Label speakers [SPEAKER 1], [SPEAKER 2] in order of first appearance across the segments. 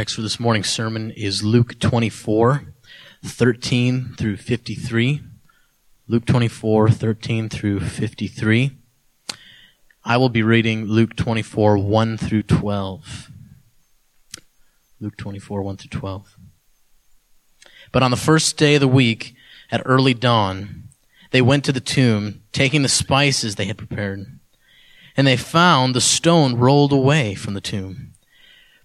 [SPEAKER 1] text for this morning's sermon is Luke 24, 13 through 53. Luke 24, 13 through 53. I will be reading Luke 24, 1 through 12. Luke 24, 1 through 12. But on the first day of the week, at early dawn, they went to the tomb, taking the spices they had prepared. And they found the stone rolled away from the tomb.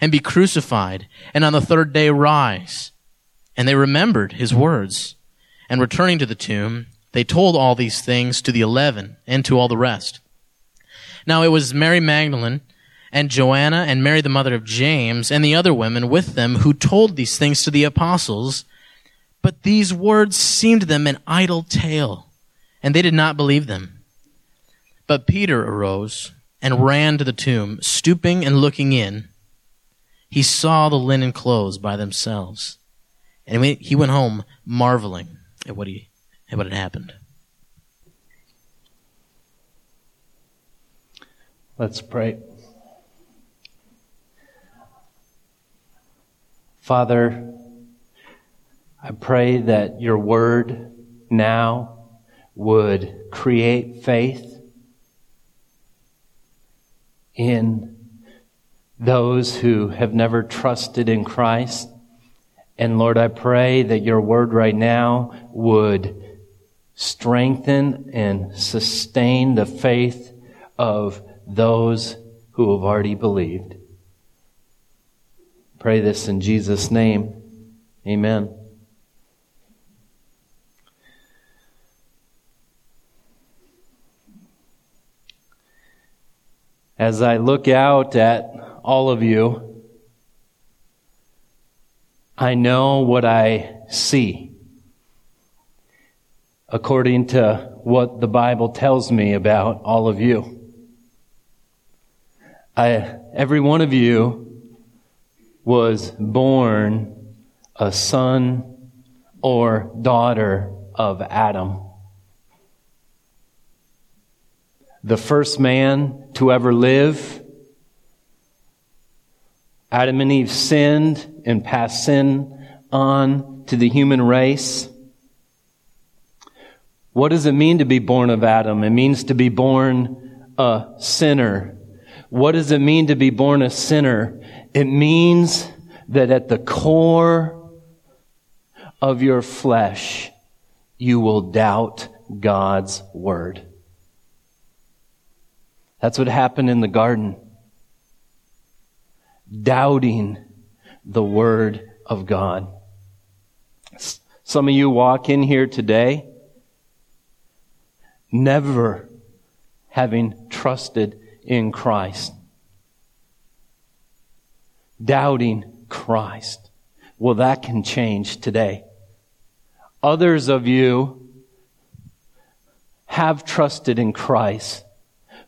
[SPEAKER 1] and be crucified and on the third day rise. And they remembered his words. And returning to the tomb, they told all these things to the eleven and to all the rest. Now it was Mary Magdalene and Joanna and Mary the mother of James and the other women with them who told these things to the apostles. But these words seemed to them an idle tale, and they did not believe them. But Peter arose and ran to the tomb, stooping and looking in he saw the linen clothes by themselves. And he went home marveling at what, he, at what had happened.
[SPEAKER 2] Let's pray. Father, I pray that your word now would create faith in those who have never trusted in Christ. And Lord, I pray that your word right now would strengthen and sustain the faith of those who have already believed. Pray this in Jesus' name. Amen. As I look out at all of you, I know what I see according to what the Bible tells me about all of you. I, every one of you was born a son or daughter of Adam. The first man to ever live Adam and Eve sinned and passed sin on to the human race. What does it mean to be born of Adam? It means to be born a sinner. What does it mean to be born a sinner? It means that at the core of your flesh, you will doubt God's word. That's what happened in the garden doubting the Word of God. Some of you walk in here today never having trusted in Christ, doubting Christ. Well, that can change today. Others of you have trusted in Christ.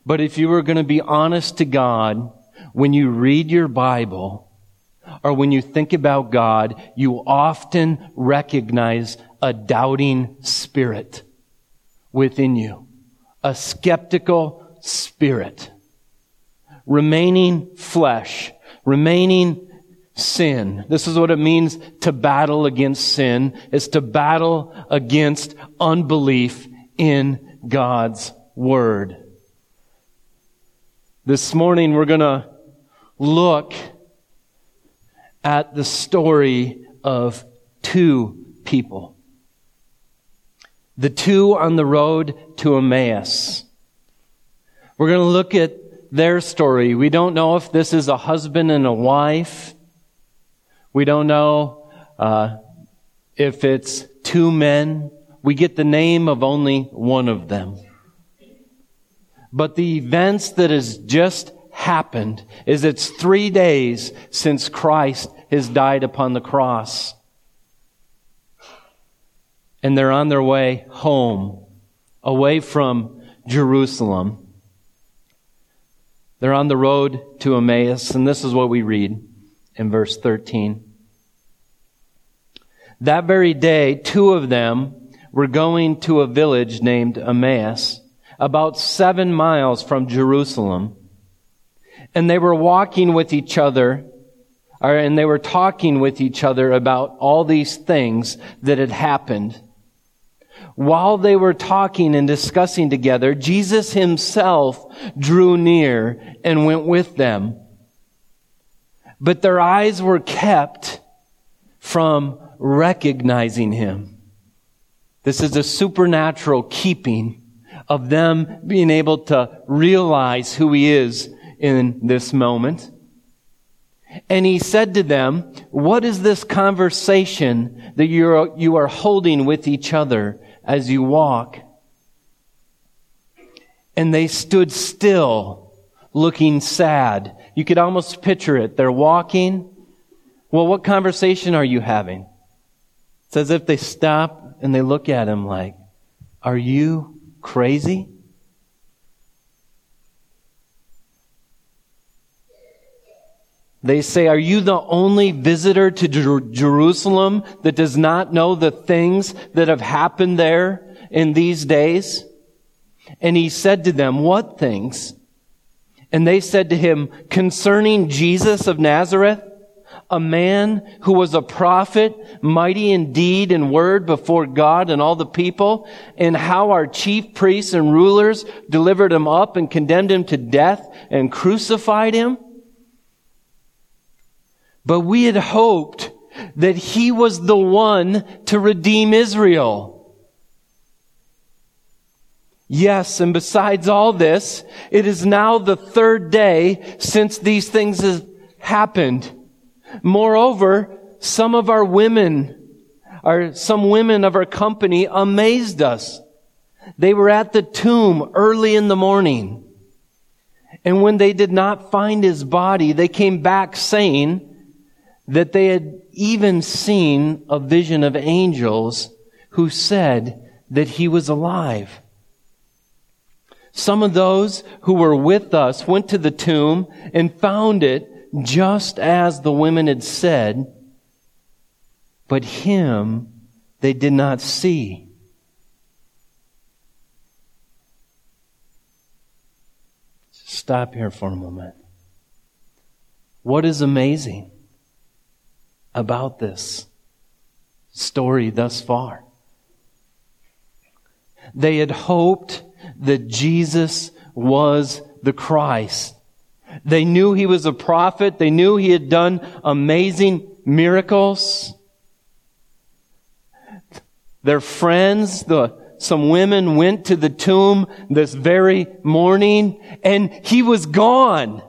[SPEAKER 2] But if you were going to be honest to God, when you read your Bible or when you think about God, you often recognize a doubting spirit within you, a skeptical spirit, remaining flesh, remaining sin. This is what it means to battle against sin, is to battle against unbelief in God's Word. This morning we're gonna look at the story of two people. The two on the road to Emmaus. We're going to look at their story. We don't know if this is a husband and a wife. We don't know uh, if it's two men. We get the name of only one of them. But the events that has just happened is it's three days since Christ has died upon the cross. and they're on their way home, away from Jerusalem. They're on the road to Emmaus, and this is what we read in verse 13. That very day, two of them were going to a village named Emmaus, about seven miles from Jerusalem. And they were walking with each other, or, and they were talking with each other about all these things that had happened. While they were talking and discussing together, Jesus himself drew near and went with them. But their eyes were kept from recognizing him. This is a supernatural keeping of them being able to realize who he is in this moment. And he said to them, what is this conversation that you're, you are holding with each other as you walk? And they stood still, looking sad. You could almost picture it. They're walking. Well, what conversation are you having? It's as if they stop and they look at him like, Are you crazy? They say, Are you the only visitor to Jer- Jerusalem that does not know the things that have happened there in these days? And he said to them, What things? And they said to him, Concerning Jesus of Nazareth, a man who was a prophet, mighty in deed and word before God and all the people, and how our chief priests and rulers delivered him up and condemned him to death and crucified him. But we had hoped that he was the one to redeem Israel. Yes, and besides all this, it is now the third day since these things have happened. Moreover, some of our women, or some women of our company amazed us. They were at the tomb early in the morning. And when they did not find his body, they came back saying that they had even seen a vision of angels who said that he was alive. Some of those who were with us went to the tomb and found it just as the women had said, but him they did not see. Stop here for a moment. What is amazing about this story thus far? They had hoped that Jesus was the Christ. They knew he was a prophet. They knew he had done amazing miracles. Their friends, the, some women went to the tomb this very morning and he was gone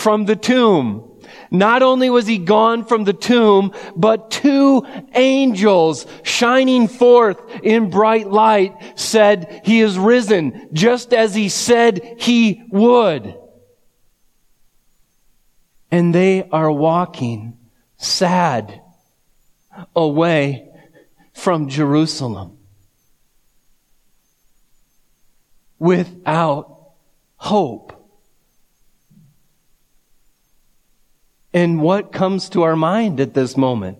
[SPEAKER 2] from the tomb. Not only was he gone from the tomb, but two angels shining forth in bright light said he is risen just as he said he would and they are walking sad away from Jerusalem without hope. And what comes to our mind at this moment?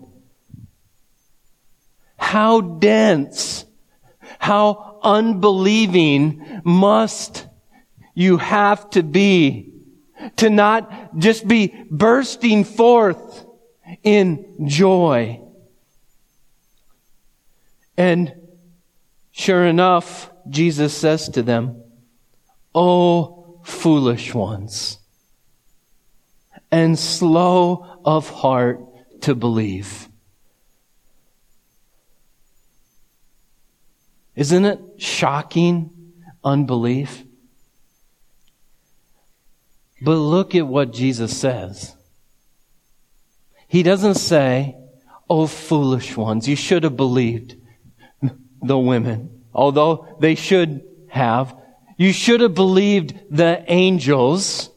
[SPEAKER 2] How dense, how unbelieving must you have to be to not just be bursting forth in joy. And sure enough, Jesus says to them, Oh, foolish ones, and slow of heart to believe. Isn't it shocking unbelief? But look at what Jesus says. He doesn't say, Oh, foolish ones, you should have believed the women, although they should have. You should have believed the angels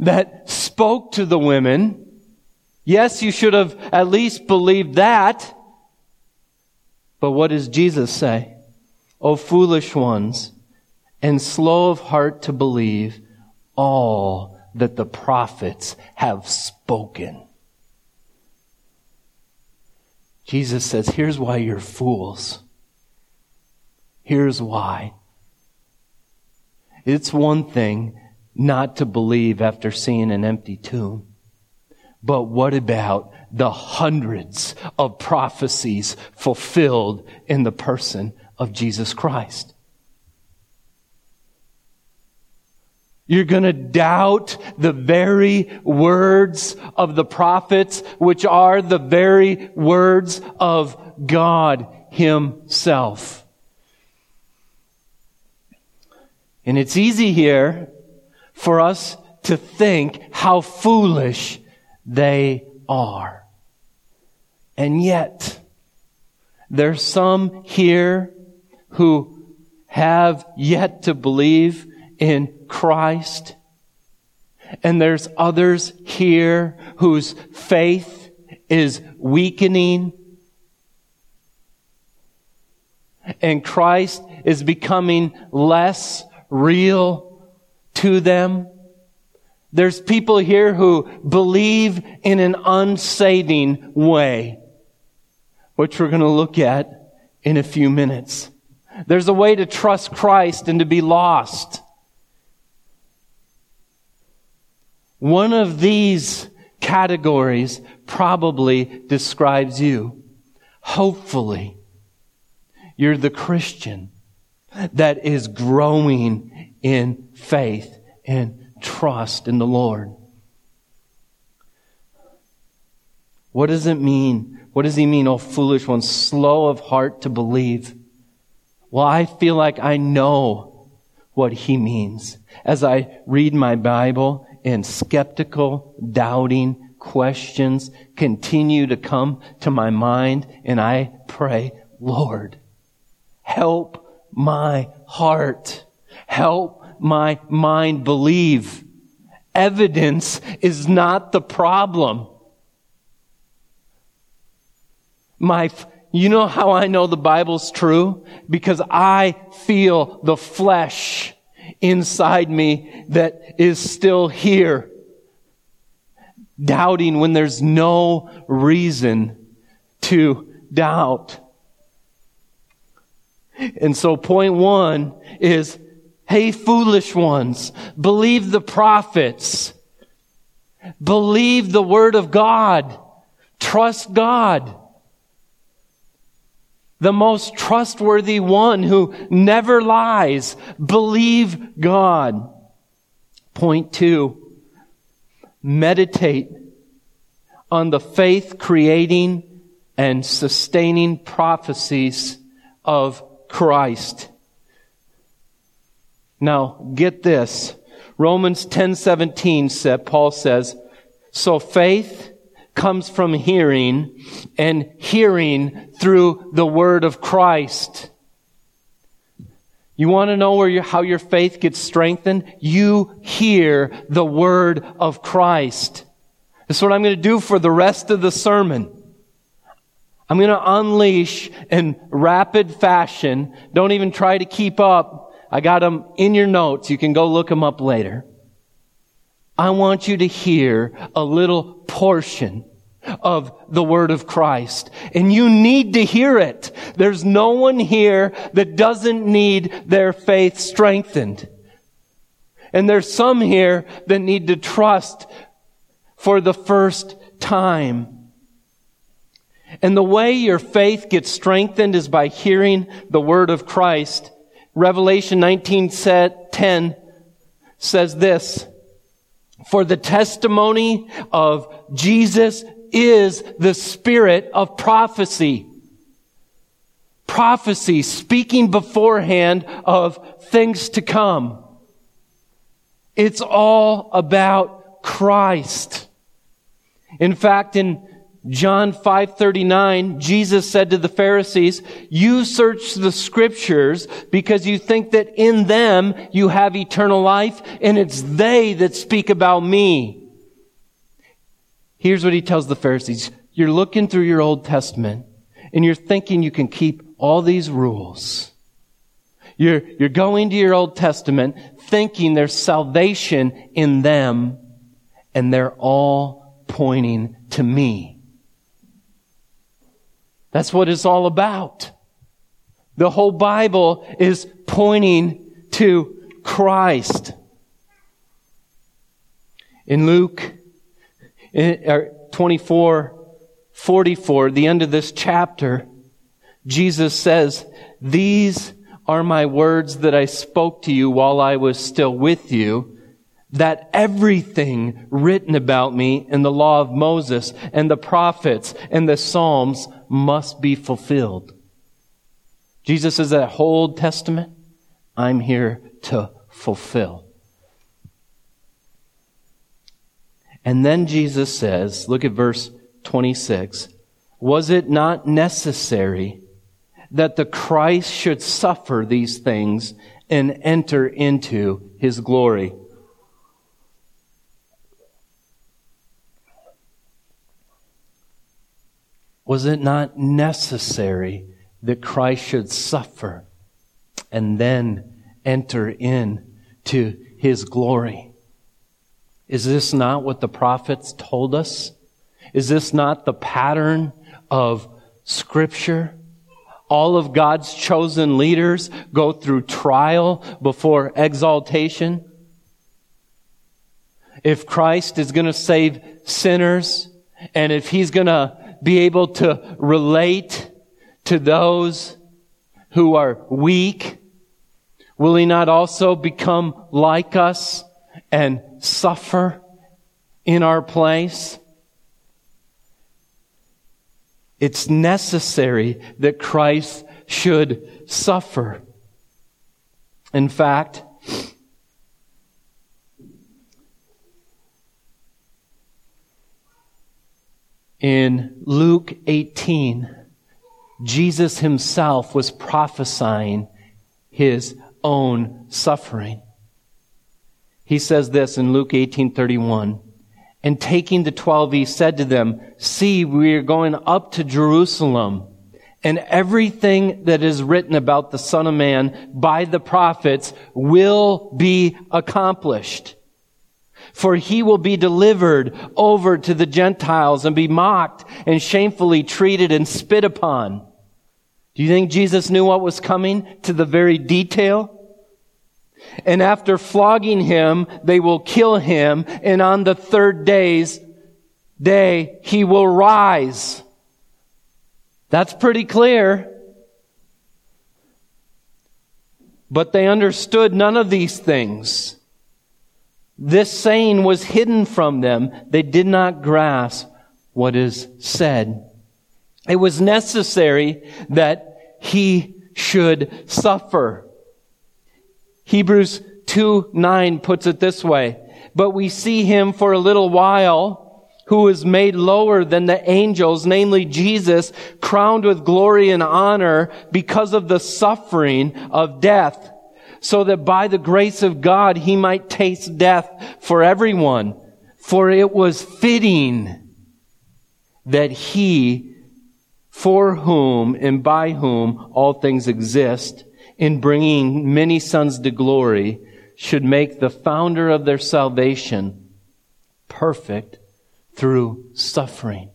[SPEAKER 2] that spoke to the women. Yes, you should have at least believed that. But what does Jesus say? O foolish ones, and slow of heart to believe all that the prophets have spoken. Jesus says, here's why you're fools. Here's why. It's one thing not to believe after seeing an empty tomb. But what about the hundreds of prophecies fulfilled in the person of Jesus Christ? You're going to doubt the very words of the prophets, which are the very words of God Himself. And it's easy here for us to think how foolish they are. And yet, there's some here who have yet to believe in Christ. And there's others here whose faith is weakening. And Christ is becoming less real to them. There's people here who believe in an unsaving way, which we're going to look at in a few minutes. There's a way to trust Christ and to be lost. One of these categories probably describes you. Hopefully, you're the Christian that is growing in faith and trust in the Lord. What does it mean? What does he mean, oh foolish one, slow of heart to believe? Well, I feel like I know what he means. As I read my Bible and skeptical, doubting questions continue to come to my mind and I pray, Lord, help my heart. Help my mind believe. Evidence is not the problem. My, you know how I know the Bible's true? Because I feel the flesh inside me that is still here. Doubting when there's no reason to doubt. And so point one is, hey, foolish ones, believe the prophets. Believe the word of God. Trust God. The most trustworthy one who never lies. Believe God. Point two, meditate on the faith creating and sustaining prophecies of Christ. Now, get this. Romans 10:17 said Paul says, "So faith comes from hearing and hearing through the word of Christ." You want to know where your, how your faith gets strengthened? You hear the word of Christ. That's what I'm going to do for the rest of the sermon. I'm going to unleash in rapid fashion. Don't even try to keep up. I got them in your notes. You can go look them up later. I want you to hear a little portion of the word of Christ. And you need to hear it. There's no one here that doesn't need their faith strengthened. And there's some here that need to trust for the first time. And the way your faith gets strengthened is by hearing the word of Christ. Revelation 19 10 says this, for the testimony of Jesus is the spirit of prophecy. Prophecy, speaking beforehand of things to come. It's all about Christ. In fact, in John 5:39 Jesus said to the Pharisees, "You search the scriptures because you think that in them you have eternal life and it's they that speak about me." Here's what he tells the Pharisees. You're looking through your Old Testament and you're thinking you can keep all these rules. You're, you're going to your Old Testament thinking there's salvation in them, and they're all pointing to me. That's what it's all about. The whole Bible is pointing to Christ. In Luke in, er, 24, 44, the end of this chapter, Jesus says, These are my words that I spoke to you while I was still with you, that everything written about me in the law of Moses and the prophets and the Psalms must be fulfilled. Jesus says that whole Testament, I'm here to fulfill. And then Jesus says, look at verse 26, was it not necessary that the Christ should suffer these things and enter into his glory. Was it not necessary that Christ should suffer and then enter in to his glory? Is this not what the prophets told us? Is this not the pattern of scripture? All of God's chosen leaders go through trial before exaltation. If Christ is going to save sinners, and if he's going to be able to relate to those who are weak, will he not also become like us and suffer in our place? It's necessary that Christ should suffer. In fact, in Luke 18, Jesus himself was prophesying his own suffering. He says this in Luke 18:31. And taking the twelve, he said to them, See, we are going up to Jerusalem, and everything that is written about the Son of Man by the prophets will be accomplished. For he will be delivered over to the Gentiles and be mocked and shamefully treated and spit upon. Do you think Jesus knew what was coming to the very detail? And after flogging him, they will kill him. And on the third day's day, he will rise. That's pretty clear. But they understood none of these things. This saying was hidden from them. They did not grasp what is said. It was necessary that he should suffer. Hebrews 2 9 puts it this way. But we see him for a little while who is made lower than the angels, namely Jesus, crowned with glory and honor because of the suffering of death, so that by the grace of God he might taste death for everyone. For it was fitting that he, for whom and by whom all things exist, in bringing many sons to glory should make the founder of their salvation perfect through suffering.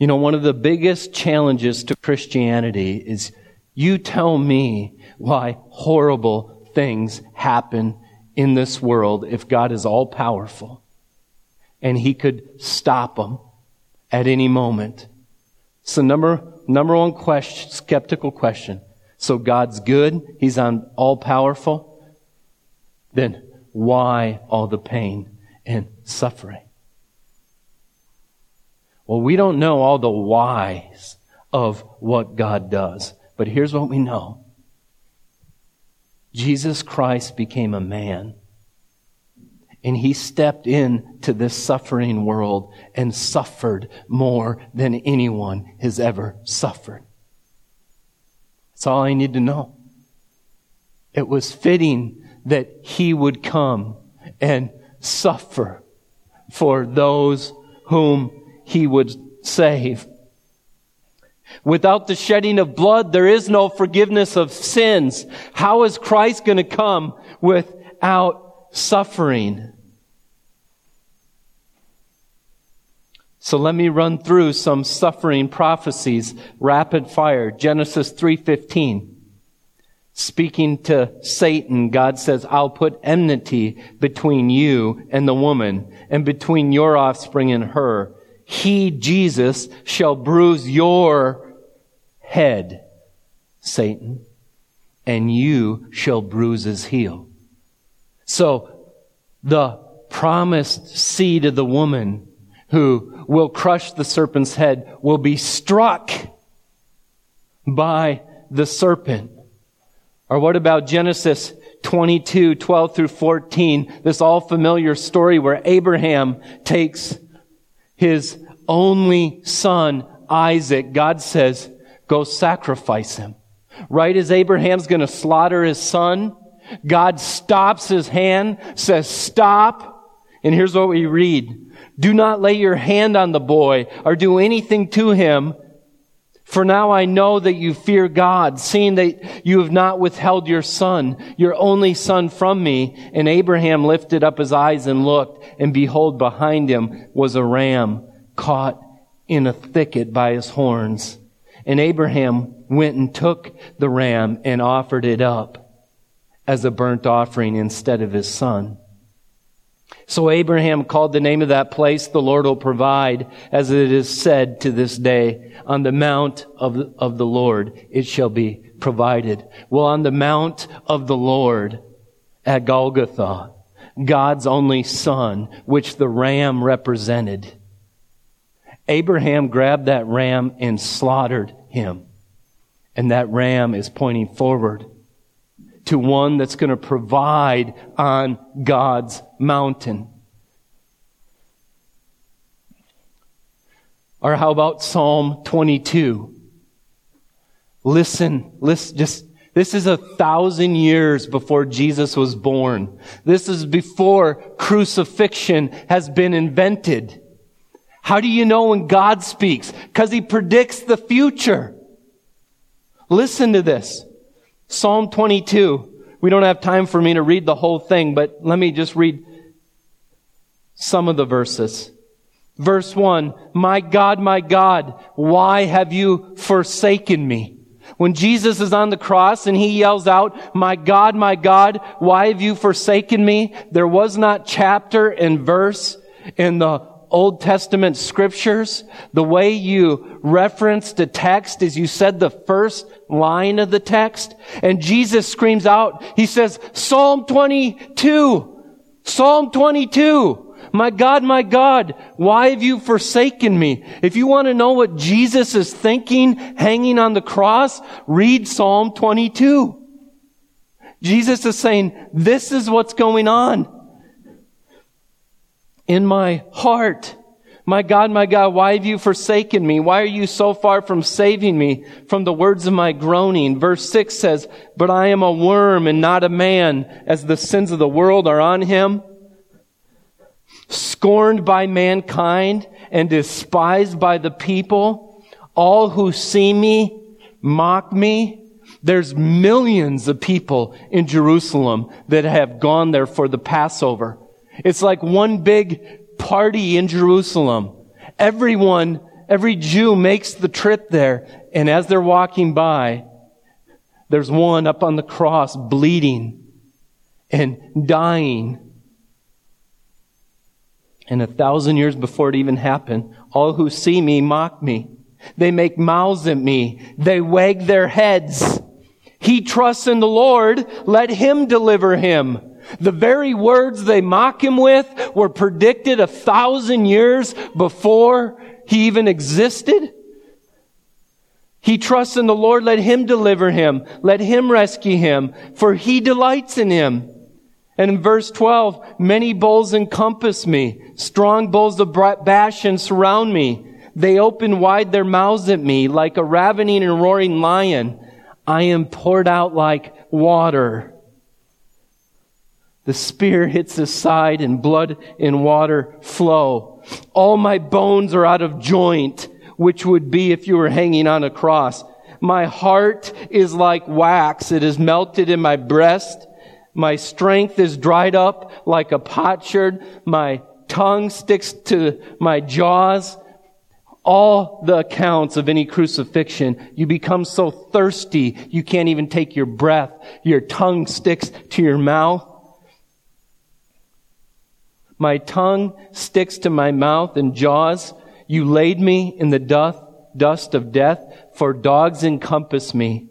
[SPEAKER 2] You know, one of the biggest challenges to Christianity is you tell me why horrible things happen in this world if God is all powerful and he could stop them at any moment. So number number one question, skeptical question. So God's good. He's on all powerful. Then why all the pain and suffering? Well, we don't know all the whys of what God does, but here's what we know. Jesus Christ became a man and he stepped into this suffering world and suffered more than anyone has ever suffered. That's all I need to know. It was fitting that he would come and suffer for those whom he would save. Without the shedding of blood, there is no forgiveness of sins. How is Christ going to come without suffering? So let me run through some suffering prophecies rapid fire. Genesis 3:15. Speaking to Satan, God says, I'll put enmity between you and the woman and between your offspring and her. He, Jesus, shall bruise your head, Satan, and you shall bruise his heel. So the promised seed of the woman who will crush the serpent's head will be struck by the serpent. Or what about Genesis 22, 12 through 14? This all familiar story where Abraham takes his only son, Isaac. God says, go sacrifice him. Right as Abraham's going to slaughter his son, God stops his hand, says, stop. And here's what we read. Do not lay your hand on the boy or do anything to him. For now I know that you fear God, seeing that you have not withheld your son, your only son from me. And Abraham lifted up his eyes and looked, and behold, behind him was a ram caught in a thicket by his horns. And Abraham went and took the ram and offered it up as a burnt offering instead of his son. So Abraham called the name of that place, the Lord will provide, as it is said to this day, on the mount of, of the Lord it shall be provided. Well, on the mount of the Lord at Golgotha, God's only son, which the ram represented, Abraham grabbed that ram and slaughtered him. And that ram is pointing forward to one that's going to provide on God's mountain. Or how about Psalm 22? Listen, listen, just, this is a thousand years before Jesus was born. This is before crucifixion has been invented. How do you know when God speaks? Because he predicts the future. Listen to this. Psalm 22. We don't have time for me to read the whole thing, but let me just read some of the verses. Verse 1, My God, my God, why have you forsaken me? When Jesus is on the cross and he yells out, My God, my God, why have you forsaken me? There was not chapter and verse in the Old Testament scriptures, the way you referenced a text is you said the first line of the text, and Jesus screams out, he says, Psalm 22, Psalm 22, my God, my God, why have you forsaken me? If you want to know what Jesus is thinking hanging on the cross, read Psalm 22. Jesus is saying, this is what's going on in my heart. My God, my God, why have you forsaken me? Why are you so far from saving me from the words of my groaning? Verse 6 says, But I am a worm and not a man, as the sins of the world are on him. Scorned by mankind and despised by the people. All who see me mock me. There's millions of people in Jerusalem that have gone there for the Passover. It's like one big party in Jerusalem. Everyone, every Jew makes the trip there. And as they're walking by, there's one up on the cross bleeding and dying. And a thousand years before it even happened, all who see me mock me. They make mouths at me. They wag their heads. He trusts in the Lord. Let him deliver him. The very words they mock him with were predicted a thousand years before he even existed. He trusts in the Lord. Let him deliver him. Let him rescue him, for he delights in him. And in verse 12, many bulls encompass me. Strong bulls of Bashan surround me. They open wide their mouths at me like a ravening and roaring lion. I am poured out like water. The spear hits his side and blood and water flow. All my bones are out of joint which would be if you were hanging on a cross. My heart is like wax. It is melted in my breast. My strength is dried up like a potsherd. My tongue sticks to my jaws. All the accounts of any crucifixion, you become so thirsty you can't even take your breath. Your tongue sticks to your mouth. My tongue sticks to my mouth and jaws. You laid me in the dust of death, for dogs encompass me.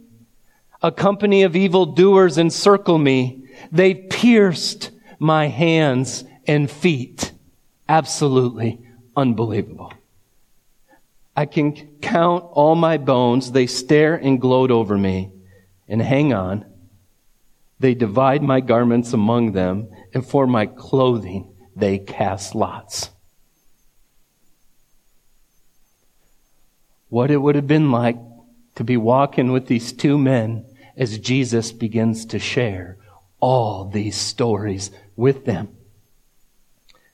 [SPEAKER 2] A company of evildoers encircle me. They pierced my hands and feet. Absolutely unbelievable. I can count all my bones. They stare and gloat over me. And hang on. They divide my garments among them, and for my clothing they cast lots. What it would have been like to be walking with these two men as Jesus begins to share all these stories with them.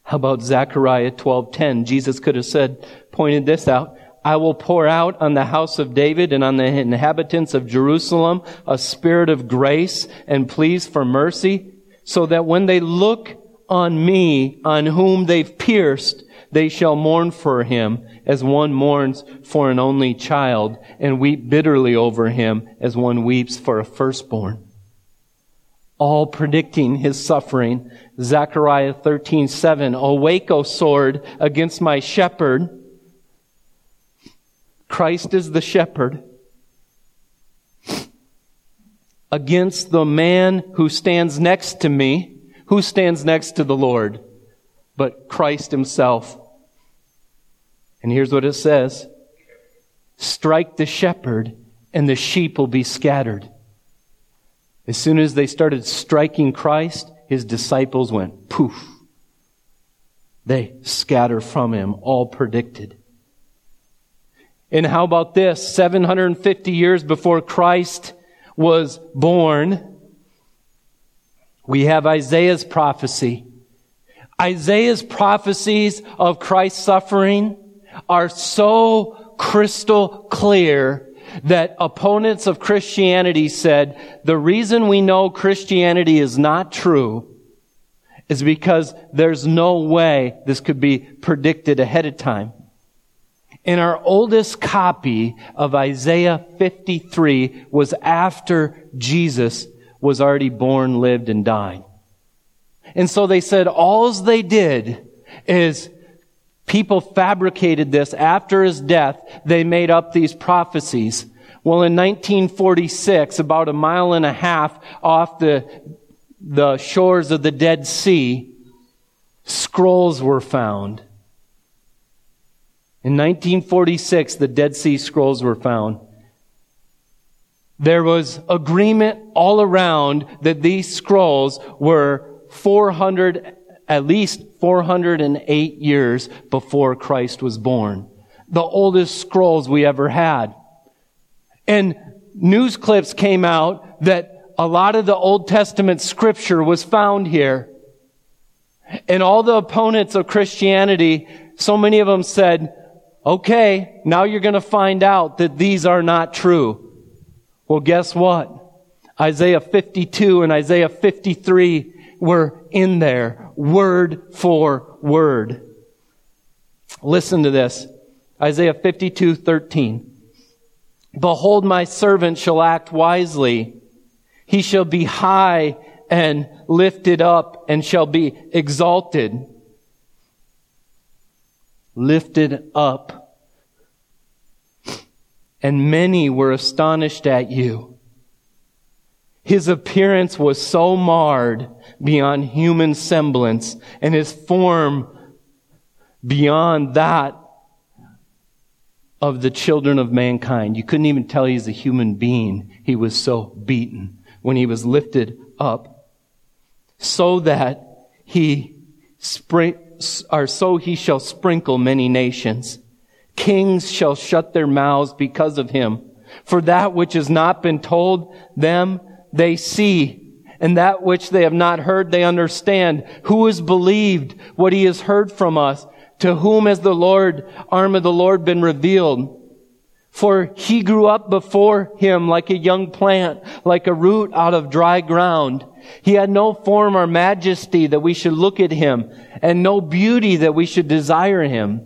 [SPEAKER 2] How about Zechariah 12:10? Jesus could have said, pointed this out, I will pour out on the house of David and on the inhabitants of Jerusalem a spirit of grace and pleas for mercy, so that when they look on me, on whom they've pierced, they shall mourn for him as one mourns for an only child and weep bitterly over him as one weeps for a firstborn all predicting his suffering. Zechariah 13, 7. Awake, O sword, against my shepherd. Christ is the shepherd. Against the man who stands next to me. Who stands next to the Lord? But Christ himself. And here's what it says. Strike the shepherd and the sheep will be scattered. As soon as they started striking Christ, his disciples went poof. They scatter from him, all predicted. And how about this? 750 years before Christ was born, we have Isaiah's prophecy. Isaiah's prophecies of Christ's suffering are so crystal clear that opponents of Christianity said the reason we know Christianity is not true is because there's no way this could be predicted ahead of time. And our oldest copy of Isaiah 53 was after Jesus was already born, lived, and died. And so they said all they did is People fabricated this after his death. They made up these prophecies. Well, in 1946, about a mile and a half off the, the shores of the Dead Sea, scrolls were found. In 1946, the Dead Sea Scrolls were found. There was agreement all around that these scrolls were 400 at least 408 years before Christ was born. The oldest scrolls we ever had. And news clips came out that a lot of the Old Testament scripture was found here. And all the opponents of Christianity, so many of them said, okay, now you're going to find out that these are not true. Well, guess what? Isaiah 52 and Isaiah 53 were in there, word for word. Listen to this. Isaiah 52, 13. Behold, my servant shall act wisely. He shall be high and lifted up and shall be exalted. Lifted up. And many were astonished at you. His appearance was so marred beyond human semblance and his form beyond that of the children of mankind. You couldn't even tell he's a human being. He was so beaten when he was lifted up so that he spring, or so he shall sprinkle many nations. Kings shall shut their mouths because of him. For that which has not been told them, they see. And that which they have not heard, they understand. Who has believed what he has heard from us? To whom has the Lord, arm of the Lord been revealed? For he grew up before him like a young plant, like a root out of dry ground. He had no form or majesty that we should look at him, and no beauty that we should desire him.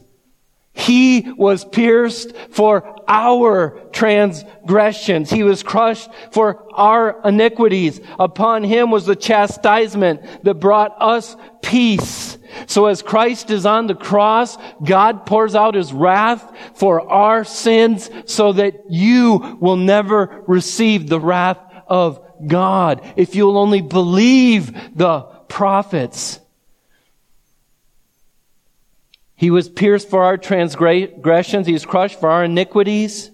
[SPEAKER 2] He was pierced for our transgressions. He was crushed for our iniquities. Upon him was the chastisement that brought us peace. So as Christ is on the cross, God pours out his wrath for our sins so that you will never receive the wrath of God. If you'll only believe the prophets. He was pierced for our transgressions. He was crushed for our iniquities.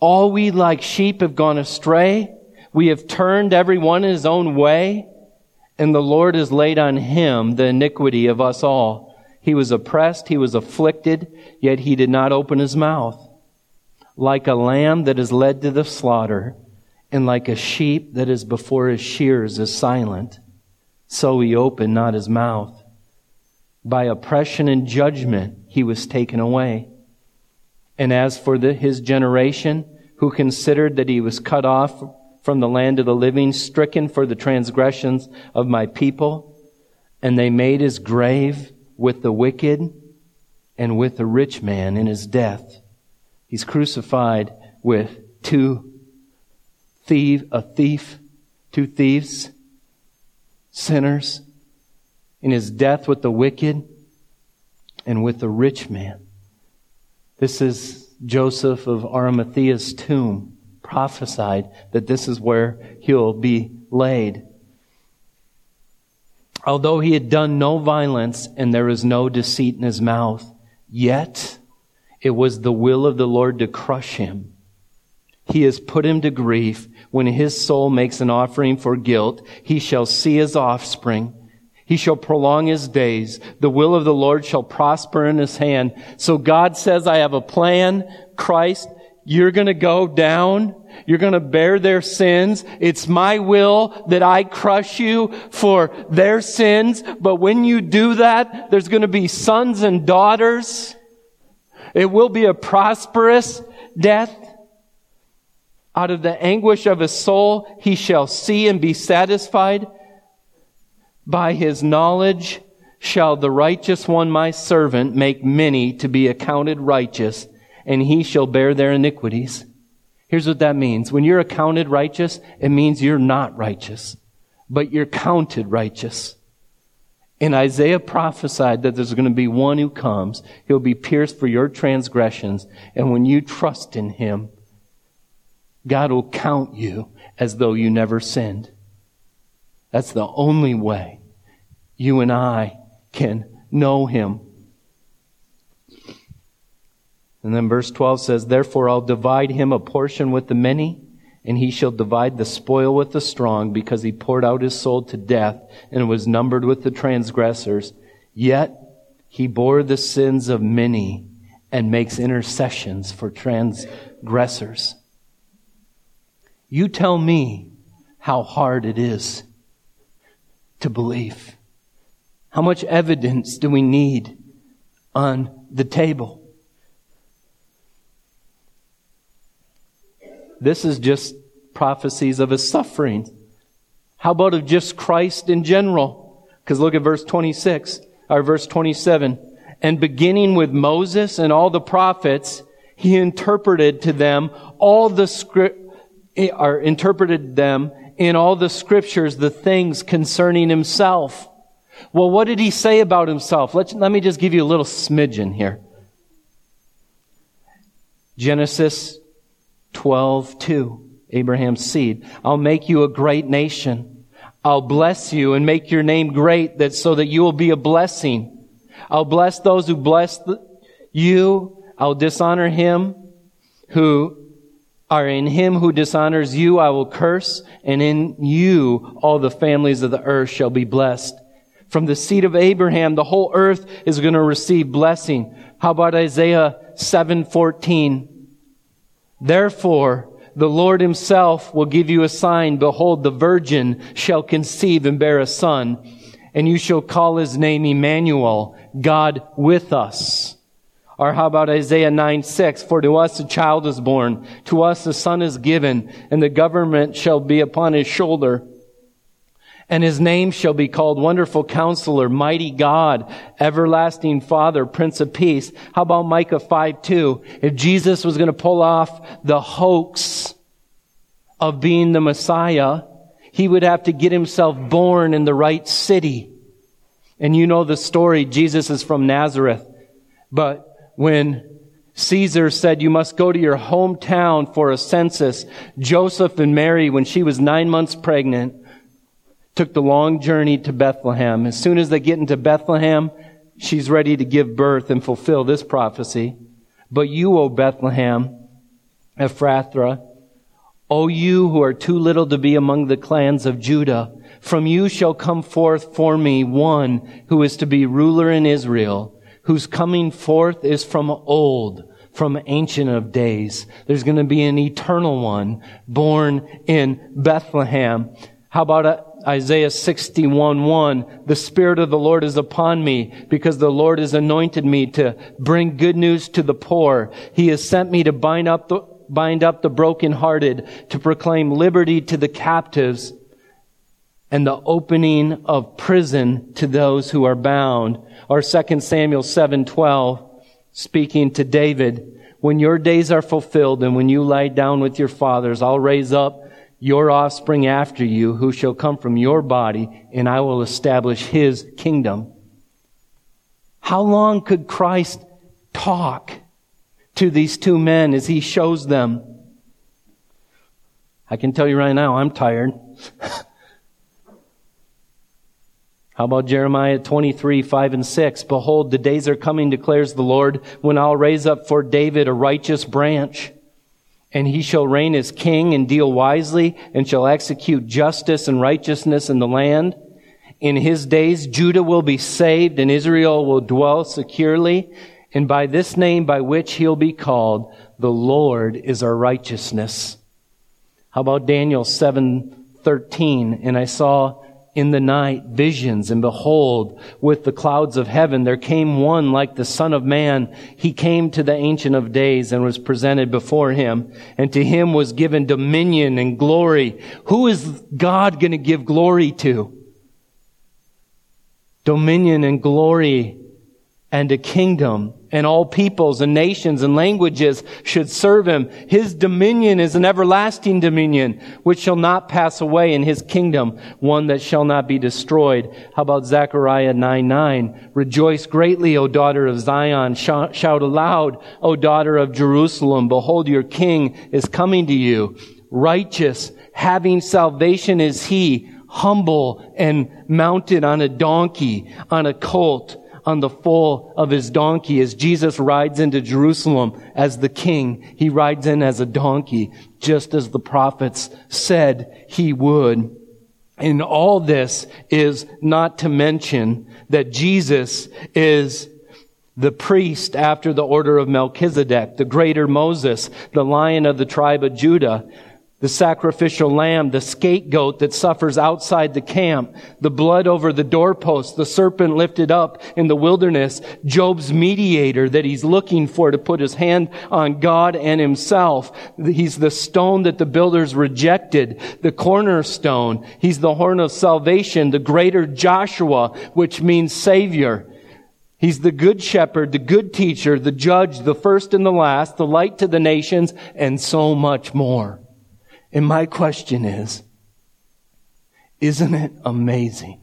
[SPEAKER 2] All we like sheep have gone astray. We have turned every one in his own way. And the Lord has laid on him the iniquity of us all. He was oppressed. He was afflicted, yet he did not open his mouth. Like a lamb that is led to the slaughter, and like a sheep that is before his shears is silent, so he opened not his mouth. By oppression and judgment he was taken away. And as for the, his generation, who considered that he was cut off from the land of the living, stricken for the transgressions of my people, and they made his grave with the wicked and with the rich man in his death. He's crucified with two thief, a thief, two thieves, sinners, in his death with the wicked and with the rich man. This is Joseph of Arimathea's tomb prophesied that this is where he'll be laid. Although he had done no violence and there is no deceit in his mouth, yet it was the will of the Lord to crush him. He has put him to grief. When his soul makes an offering for guilt, he shall see his offspring he shall prolong his days. The will of the Lord shall prosper in his hand. So God says, I have a plan. Christ, you're going to go down. You're going to bear their sins. It's my will that I crush you for their sins. But when you do that, there's going to be sons and daughters. It will be a prosperous death. Out of the anguish of his soul, he shall see and be satisfied. By his knowledge shall the righteous one, my servant, make many to be accounted righteous, and he shall bear their iniquities. Here's what that means. When you're accounted righteous, it means you're not righteous, but you're counted righteous. And Isaiah prophesied that there's going to be one who comes. He'll be pierced for your transgressions. And when you trust in him, God will count you as though you never sinned. That's the only way you and I can know him. And then verse 12 says, Therefore I'll divide him a portion with the many, and he shall divide the spoil with the strong, because he poured out his soul to death and was numbered with the transgressors. Yet he bore the sins of many and makes intercessions for transgressors. You tell me how hard it is to believe. How much evidence do we need on the table? This is just prophecies of his suffering. How about of just Christ in general? Because look at verse 26, or verse 27. And beginning with Moses and all the prophets, he interpreted to them all the script, eh, or interpreted them in all the scriptures the things concerning himself. Well, what did he say about himself? Let, let me just give you a little smidgen here. Genesis 12, 2. Abraham's seed. I'll make you a great nation. I'll bless you and make your name great that so that you will be a blessing. I'll bless those who bless the, you. I'll dishonor him who are in him who dishonors you. I will curse and in you all the families of the earth shall be blessed. From the seed of Abraham, the whole earth is going to receive blessing. How about Isaiah 7:14? Therefore, the Lord himself will give you a sign. Behold, the virgin shall conceive and bear a son, and you shall call his name Emmanuel, God with us. Or how about Isaiah 9, 6? For to us a child is born, to us a son is given, and the government shall be upon his shoulder. And his name shall be called Wonderful Counselor, Mighty God, Everlasting Father, Prince of Peace. How about Micah 5 2? If Jesus was going to pull off the hoax of being the Messiah, he would have to get himself born in the right city. And you know the story. Jesus is from Nazareth. But when Caesar said, You must go to your hometown for a census, Joseph and Mary, when she was nine months pregnant, took the long journey to Bethlehem. As soon as they get into Bethlehem, she's ready to give birth and fulfill this prophecy. But you, O Bethlehem, Ephrathah, O you who are too little to be among the clans of Judah, from you shall come forth for me one who is to be ruler in Israel, whose coming forth is from old, from ancient of days. There's going to be an eternal one born in Bethlehem. How about a Isaiah 61 1, the Spirit of the Lord is upon me because the Lord has anointed me to bring good news to the poor. He has sent me to bind up the, bind up the brokenhearted, to proclaim liberty to the captives and the opening of prison to those who are bound. Or 2 Samuel 7 12, speaking to David, when your days are fulfilled and when you lie down with your fathers, I'll raise up your offspring after you, who shall come from your body, and I will establish his kingdom. How long could Christ talk to these two men as he shows them? I can tell you right now, I'm tired. How about Jeremiah 23, 5 and 6? Behold, the days are coming, declares the Lord, when I'll raise up for David a righteous branch and he shall reign as king and deal wisely and shall execute justice and righteousness in the land. In his days, Judah will be saved and Israel will dwell securely. And by this name by which he'll be called, the Lord is our righteousness. How about Daniel 7:13? And I saw in the night visions, and behold, with the clouds of heaven there came one like the Son of Man. He came to the Ancient of Days and was presented before him, and to him was given dominion and glory. Who is God going to give glory to? Dominion and glory and a kingdom and all peoples and nations and languages should serve him. His dominion is an everlasting dominion which shall not pass away in his kingdom, one that shall not be destroyed. How about Zechariah 9 9? Rejoice greatly, O daughter of Zion. Shout, shout aloud, O daughter of Jerusalem. Behold, your king is coming to you. Righteous, having salvation is he, humble and mounted on a donkey, on a colt on the foal of his donkey as Jesus rides into Jerusalem as the king. He rides in as a donkey, just as the prophets said he would. And all this is not to mention that Jesus is the priest after the order of Melchizedek, the greater Moses, the lion of the tribe of Judah, the sacrificial lamb, the scapegoat that suffers outside the camp, the blood over the doorpost, the serpent lifted up in the wilderness, Job's mediator that he's looking for to put his hand on God and himself. He's the stone that the builders rejected, the cornerstone. He's the horn of salvation, the greater Joshua, which means savior. He's the good shepherd, the good teacher, the judge, the first and the last, the light to the nations, and so much more. And my question is, isn't it amazing?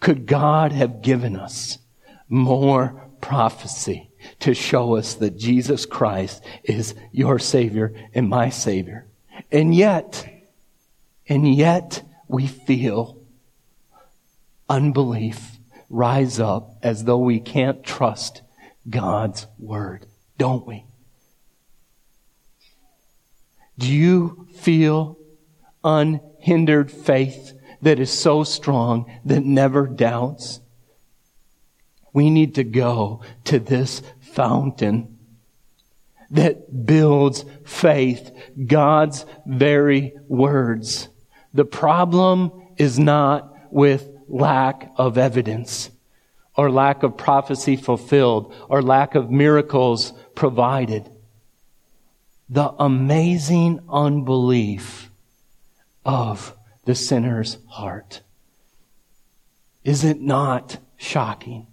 [SPEAKER 2] Could God have given us more prophecy to show us that Jesus Christ is your Savior and my Savior? And yet, and yet, we feel unbelief rise up as though we can't trust God's word, don't we? Do you feel unhindered faith that is so strong that never doubts? We need to go to this fountain that builds faith, God's very words. The problem is not with lack of evidence or lack of prophecy fulfilled or lack of miracles provided. The amazing unbelief of the sinner's heart. Is it not shocking?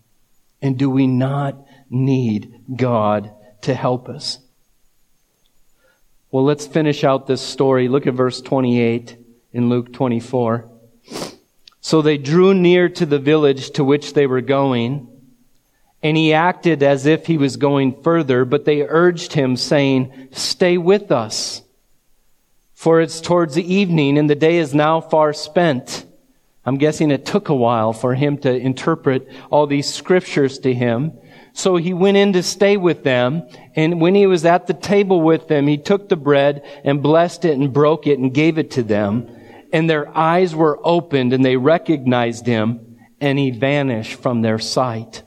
[SPEAKER 2] And do we not need God to help us? Well, let's finish out this story. Look at verse 28 in Luke 24. So they drew near to the village to which they were going, and he acted as if he was going further, but they urged him, saying, Stay with us, for it's towards the evening, and the day is now far spent. I'm guessing it took a while for him to interpret all these scriptures to him. So he went in to stay with them, and when he was at the table with them, he took the bread and blessed it and broke it and gave it to them and their eyes were opened and they recognized him and he vanished from their sight.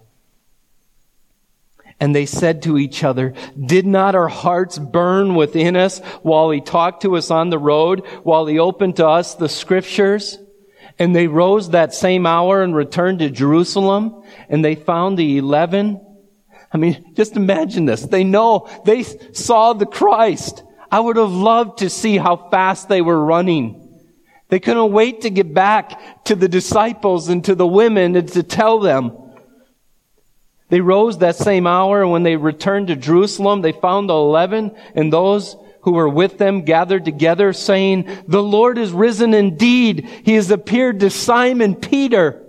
[SPEAKER 2] And they said to each other, did not our hearts burn within us while he talked to us on the road, while he opened to us the scriptures? And they rose that same hour and returned to Jerusalem and they found the eleven. I mean, just imagine this. They know they saw the Christ. I would have loved to see how fast they were running. They couldn't wait to get back to the disciples and to the women and to tell them. They rose that same hour, and when they returned to Jerusalem, they found the eleven and those who were with them gathered together, saying, The Lord is risen indeed. He has appeared to Simon Peter.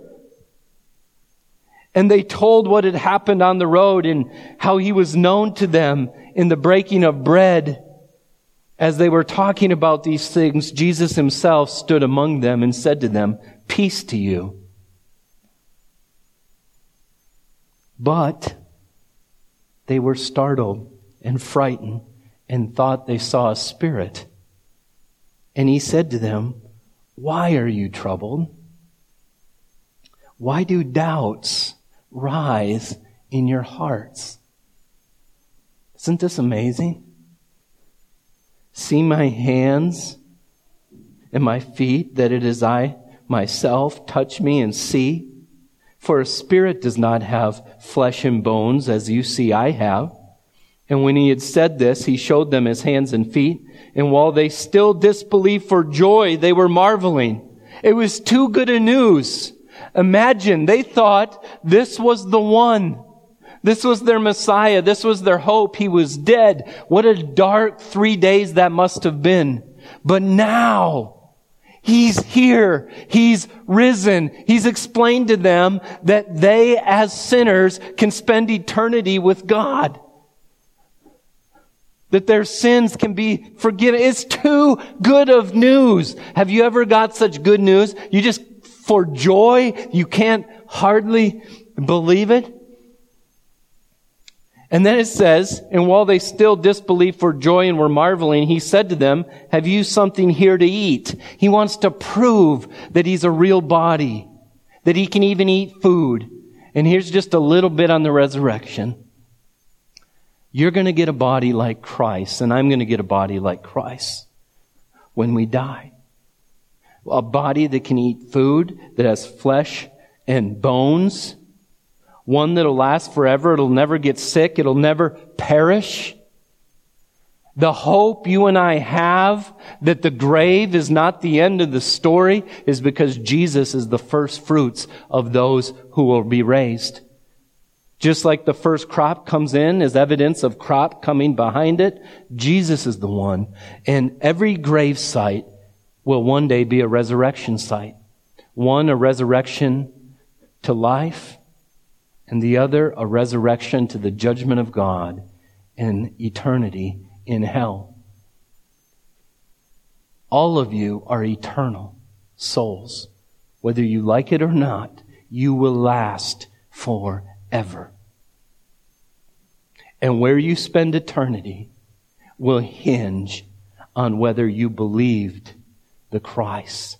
[SPEAKER 2] And they told what had happened on the road and how he was known to them in the breaking of bread. As they were talking about these things, Jesus himself stood among them and said to them, Peace to you. But they were startled and frightened and thought they saw a spirit. And he said to them, Why are you troubled? Why do doubts rise in your hearts? Isn't this amazing? See my hands and my feet, that it is I myself. Touch me and see. For a spirit does not have flesh and bones, as you see I have. And when he had said this, he showed them his hands and feet. And while they still disbelieved for joy, they were marveling. It was too good a news. Imagine, they thought this was the one. This was their Messiah. This was their hope. He was dead. What a dark three days that must have been. But now, He's here. He's risen. He's explained to them that they as sinners can spend eternity with God. That their sins can be forgiven. It's too good of news. Have you ever got such good news? You just, for joy, you can't hardly believe it. And then it says, and while they still disbelieved for joy and were marveling, he said to them, have you something here to eat? He wants to prove that he's a real body, that he can even eat food. And here's just a little bit on the resurrection. You're going to get a body like Christ, and I'm going to get a body like Christ when we die. A body that can eat food, that has flesh and bones, one that'll last forever. It'll never get sick. It'll never perish. The hope you and I have that the grave is not the end of the story is because Jesus is the first fruits of those who will be raised. Just like the first crop comes in as evidence of crop coming behind it, Jesus is the one. And every grave site will one day be a resurrection site. One, a resurrection to life, and the other a resurrection to the judgment of God and eternity in hell. All of you are eternal. souls. Whether you like it or not, you will last forever. And where you spend eternity will hinge on whether you believed the Christ.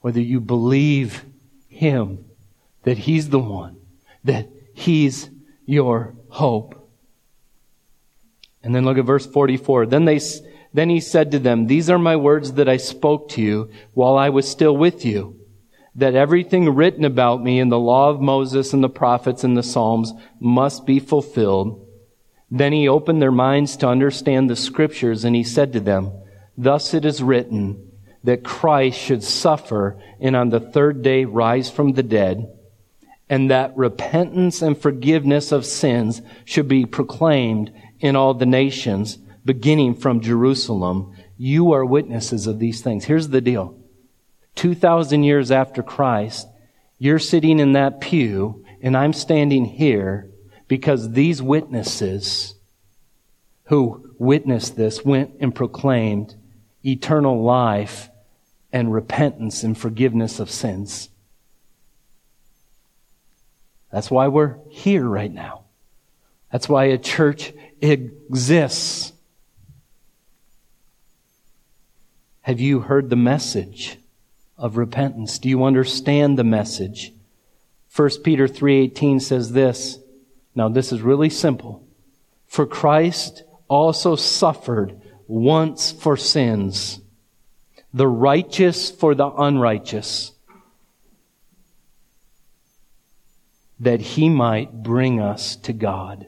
[SPEAKER 2] Whether you believe Him, that He's the one, that He's your hope. And then look at verse 44. Then they, then he said to them, These are my words that I spoke to you while I was still with you that everything written about me in the law of Moses and the prophets and the Psalms must be fulfilled. Then he opened their minds to understand the scriptures and he said to them, Thus it is written that Christ should suffer and on the third day rise from the dead and that repentance and forgiveness of sins should be proclaimed in all the nations beginning from Jerusalem. You are witnesses of these things. Here's the deal. 2,000 years after Christ, you're sitting in that pew and I'm standing here because these witnesses who witnessed this went and proclaimed eternal life and repentance and forgiveness of sins. That's why we're here right now. That's why a church exists. Have you heard the message? of repentance? Do you understand the message? 1 Peter 3:18 says this. Now this is really simple. For Christ also suffered once for sins, the righteous for the unrighteous, that he might bring us to God.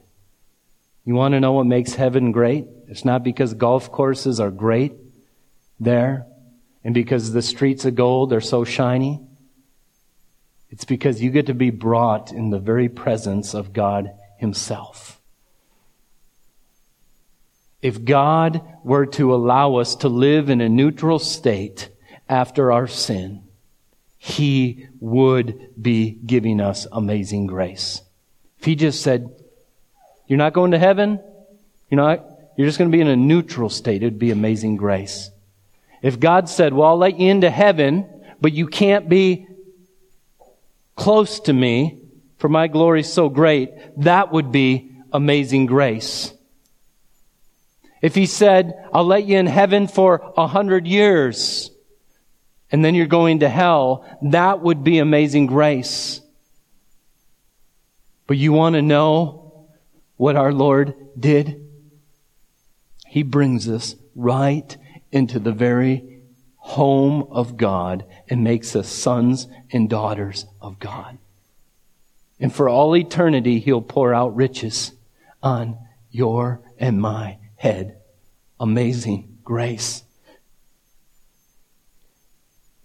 [SPEAKER 2] You want to know what makes heaven great? It's not because golf courses are great there and because the streets of gold are so shiny, it's because you get to be brought in the very presence of God Himself. If God were to allow us to live in a neutral state after our sin, He would be giving us amazing grace. If He just said, You're not going to heaven, you're not, you're just going to be in a neutral state, it'd be amazing grace. If God said, well, I'll let you into heaven, but you can't be close to me, for my glory is so great, that would be amazing grace. If he said, I'll let you in heaven for a hundred years, and then you're going to hell, that would be amazing grace. But you want to know what our Lord did? He brings us right into the very home of God and makes us sons and daughters of God. And for all eternity, He'll pour out riches on your and my head. Amazing grace.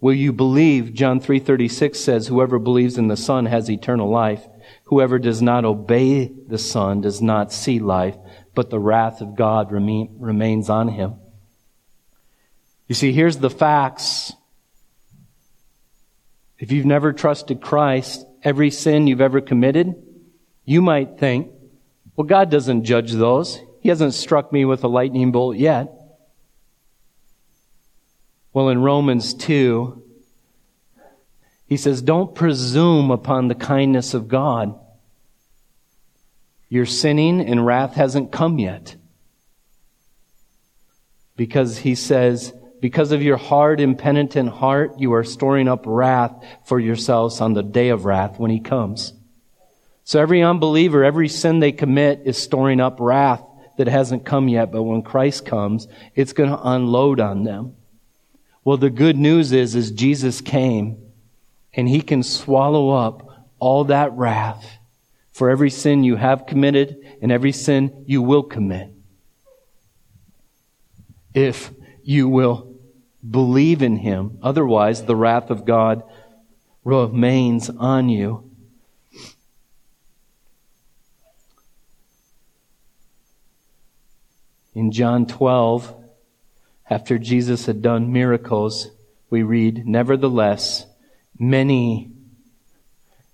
[SPEAKER 2] Will you believe? John 3:36 says whoever believes in the Son has eternal life. Whoever does not obey the Son does not see life, but the wrath of God remain, remains on him. You see, here's the facts. If you've never trusted Christ, every sin you've ever committed, you might think, well, God doesn't judge those. He hasn't struck me with a lightning bolt yet. Well, in Romans 2, he says, don't presume upon the kindness of God. You're sinning and wrath hasn't come yet. Because he says, because of your hard, impenitent heart, you are storing up wrath for yourselves on the day of wrath when he comes. So every unbeliever, every sin they commit is storing up wrath that hasn't come yet, but when Christ comes, it's going to unload on them. Well, the good news is, is Jesus came and he can swallow up all that wrath for every sin you have committed and every sin you will commit. If you will Believe in him. Otherwise, the wrath of God remains on you. In John 12, after Jesus had done miracles, we read, Nevertheless, many,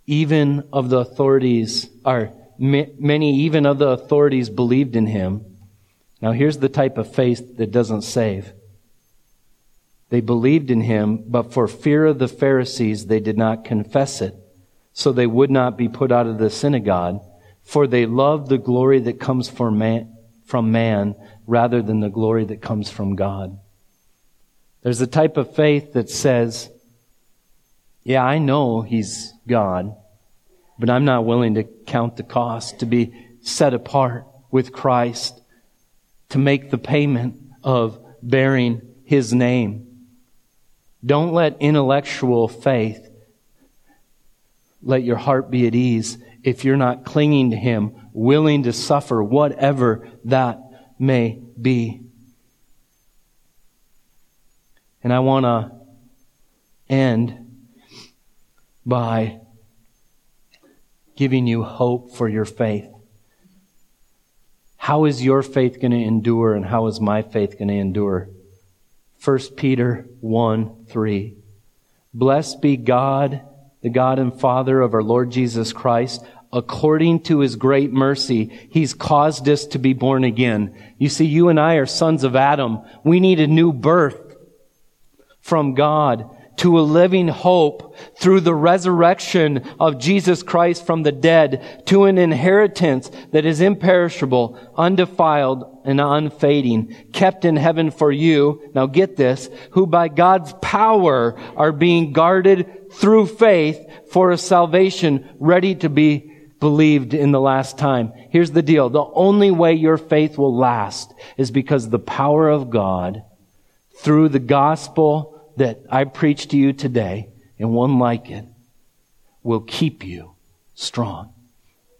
[SPEAKER 2] even of the authorities, are many even of the authorities believed in him. Now here's the type of faith that doesn't save. They believed in him, but for fear of the Pharisees, they did not confess it, so they would not be put out of the synagogue, for they loved the glory that comes from man, from man rather than the glory that comes from God. There's a type of faith that says, yeah, I know he's God, but I'm not willing to count the cost to be set apart with Christ, to make the payment of bearing his name. Don't let intellectual faith let your heart be at ease if you're not clinging to him, willing to suffer whatever that may be. And I want to end by giving you hope for your faith. How is your faith going to endure and how is my faith going to endure? 1 Peter 1 3. Blessed be God, the God and Father of our Lord Jesus Christ. According to his great mercy, he's caused us to be born again. You see, you and I are sons of Adam. We need a new birth from God to a living hope through the resurrection of Jesus Christ from the dead to an inheritance that is imperishable, undefiled, and unfading, kept in heaven for you. Now get this, who by God's power are being guarded through faith for a salvation ready to be believed in the last time. Here's the deal. The only way your faith will last is because the power of God through the gospel that I preach to you today and one like it will keep you strong.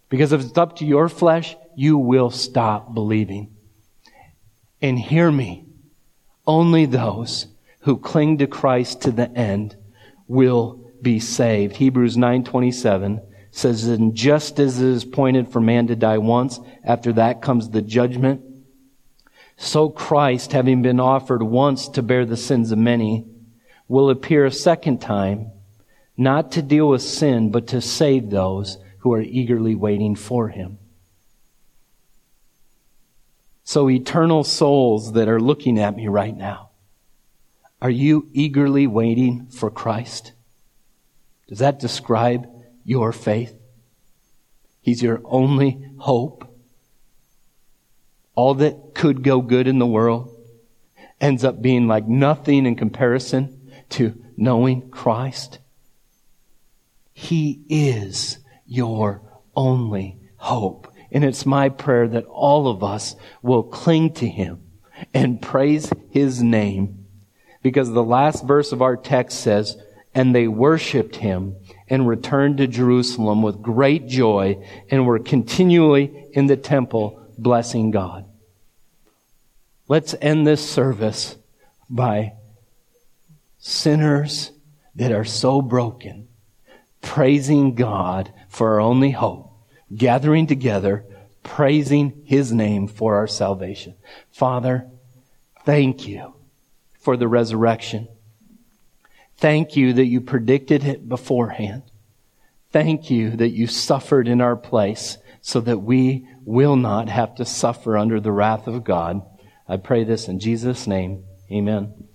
[SPEAKER 2] Because if it's up to your flesh, you will stop believing. And hear me, only those who cling to Christ to the end will be saved. Hebrews 9:27 says, "And just as it is appointed for man to die once, after that comes the judgment, so Christ, having been offered once to bear the sins of many, will appear a second time, not to deal with sin, but to save those who are eagerly waiting for him. So, eternal souls that are looking at me right now, are you eagerly waiting for Christ? Does that describe your faith? He's your only hope. All that could go good in the world ends up being like nothing in comparison to knowing Christ? He is your only hope. And it's my prayer that all of us will cling to Him and praise His name. Because the last verse of our text says, and they worshiped Him and returned to Jerusalem with great joy and were continually in the temple blessing God. Let's end this service by sinners that are so broken, praising God for our only hope, gathering together, praising His name for our salvation. Father, thank you for the resurrection. Thank you that you predicted it beforehand. Thank you that you suffered in our place so that we will not have to suffer under the wrath of God. I pray this in Jesus' name. Amen.